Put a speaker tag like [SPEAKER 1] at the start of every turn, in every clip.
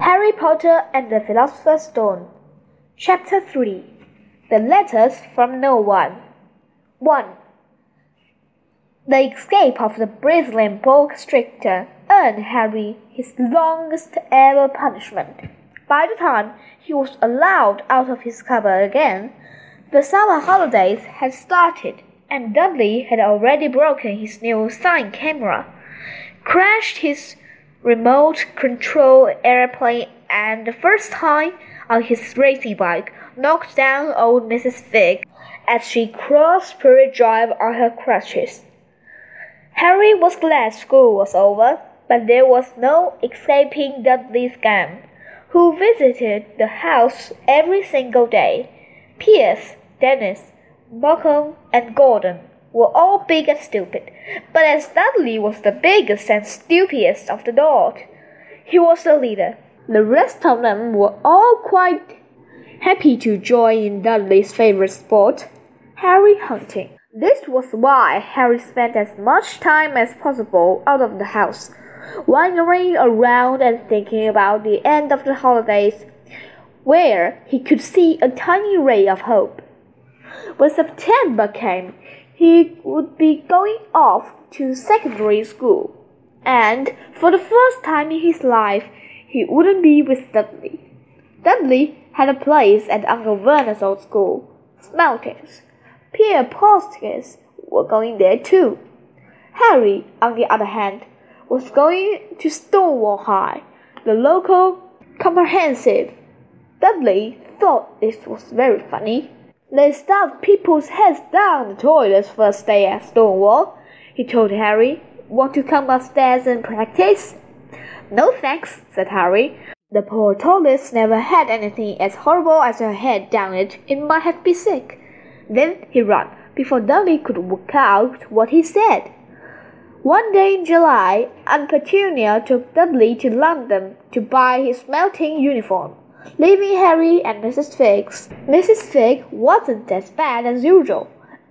[SPEAKER 1] Harry Potter and the Philosopher's Stone. Chapter 3 The Letters from No One. 1. The escape of the bristling boa constrictor earned Harry his longest ever punishment. By the time he was allowed out of his cupboard again, the summer holidays had started, and Dudley had already broken his new cine-camera, crashed his remote control airplane, and the first time on his racing bike knocked down old Mrs. Fig as she crossed Privet Drive on her crutches. Harry was glad school was over, but there was no escaping Dudley's gang, who visited the house every single day. Piers, Dennis, Malcolm, and Gordon were all big and stupid, but as Dudley was the biggest and stupidest of the lot, he was the leader. The rest of them were all quite happy to join in Dudley's favorite sport, Harry hunting. This was why Harry spent as much time as possible out of the house, wandering around and thinking about the end of the holidays, where he could see a tiny ray of hope. When September came, he would be going off to secondary school, and for the first time in his life, he wouldn't be with Dudley. Dudley had a place at Uncle Vernon's old school, Smeltings. Piers Polkiss were going there too. Harry, on the other hand, was going to Stonewall High, the local comprehensive. Dudley thought this was very funny. They stuffed people's heads down the toilets first day at Stonewall, he told Harry. Want to come upstairs and practice? No thanks, said Harry. The poor toilets never had anything as horrible as a head down it. It might have been sick. Then he ran, before Dudley could work out what he said. One day in July, Aunt Petunia took Dudley to London to buy his Smeltings uniform leaving Harry and Mrs. Figgs. Mrs. Figg wasn't as bad as usual.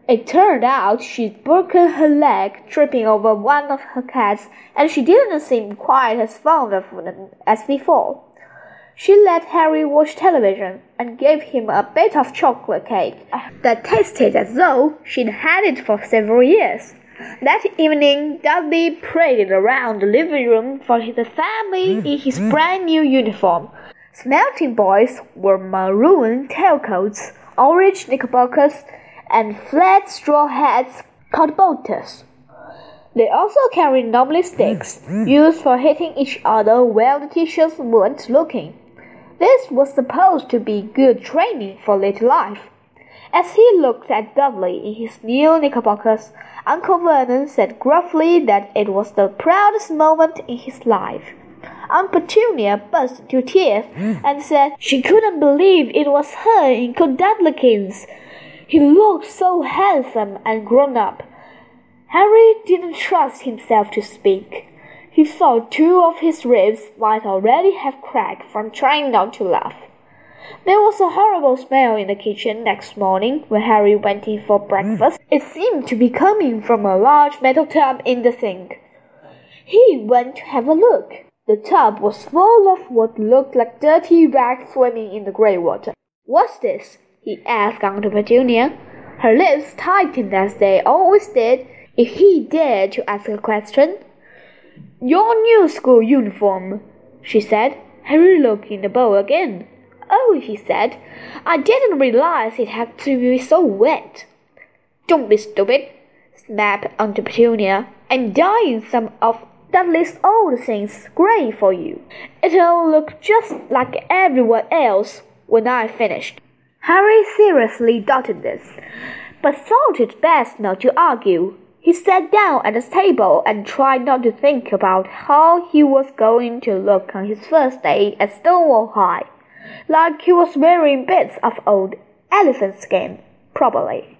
[SPEAKER 1] It turned out she'd broken her leg tripping over one of her cats, and she didn't seem quite as fond of them as before. She let Harry watch television and gave him a bit of chocolate cake that tasted as though she'd had it for several years. That evening, Dudley paraded around the living room for his family in his mm-hmm. brand new uniform. Smelting boys wore maroon tailcoats, orange knickerbockers, and flat straw hats called boaters. They also carried knobby sticks, used for hitting each other while the teachers weren't looking. This was supposed to be good training for later life. As he looked at Dudley in his new knickerbockers, Uncle Vernon said gruffly that it was the proudest moment in his life. Aunt Petunia burst into tears hmm. and said she couldn't believe it was her in Dudleykins. He looked so handsome and grown up. Harry didn't trust himself to speak. He thought two of his ribs might already have cracked from trying not to laugh. There was a horrible smell in the kitchen next morning when Harry went in for hmm. breakfast. It seemed to be coming from a large metal tub in the sink. He went to have a look. The tub was full of what looked like dirty rags swimming in the grey water. What's this? he asked Aunt Petunia. Her lips tightened as they always did if he dared to ask a question. Your new school uniform, she said. Harry looked in the bowl again. Oh, he said, I didn't realize it had to be so wet. Don't be stupid, snapped Aunt Petunia. I'm dyeing some of Dudley's the things grey for you. It'll look just like everyone else when I've finished. Harry seriously doubted this, but thought it best not to argue. He sat down at the table and tried not to think about how he was going to look on his first day at Stonewall High, like he was wearing bits of old elephant skin, probably.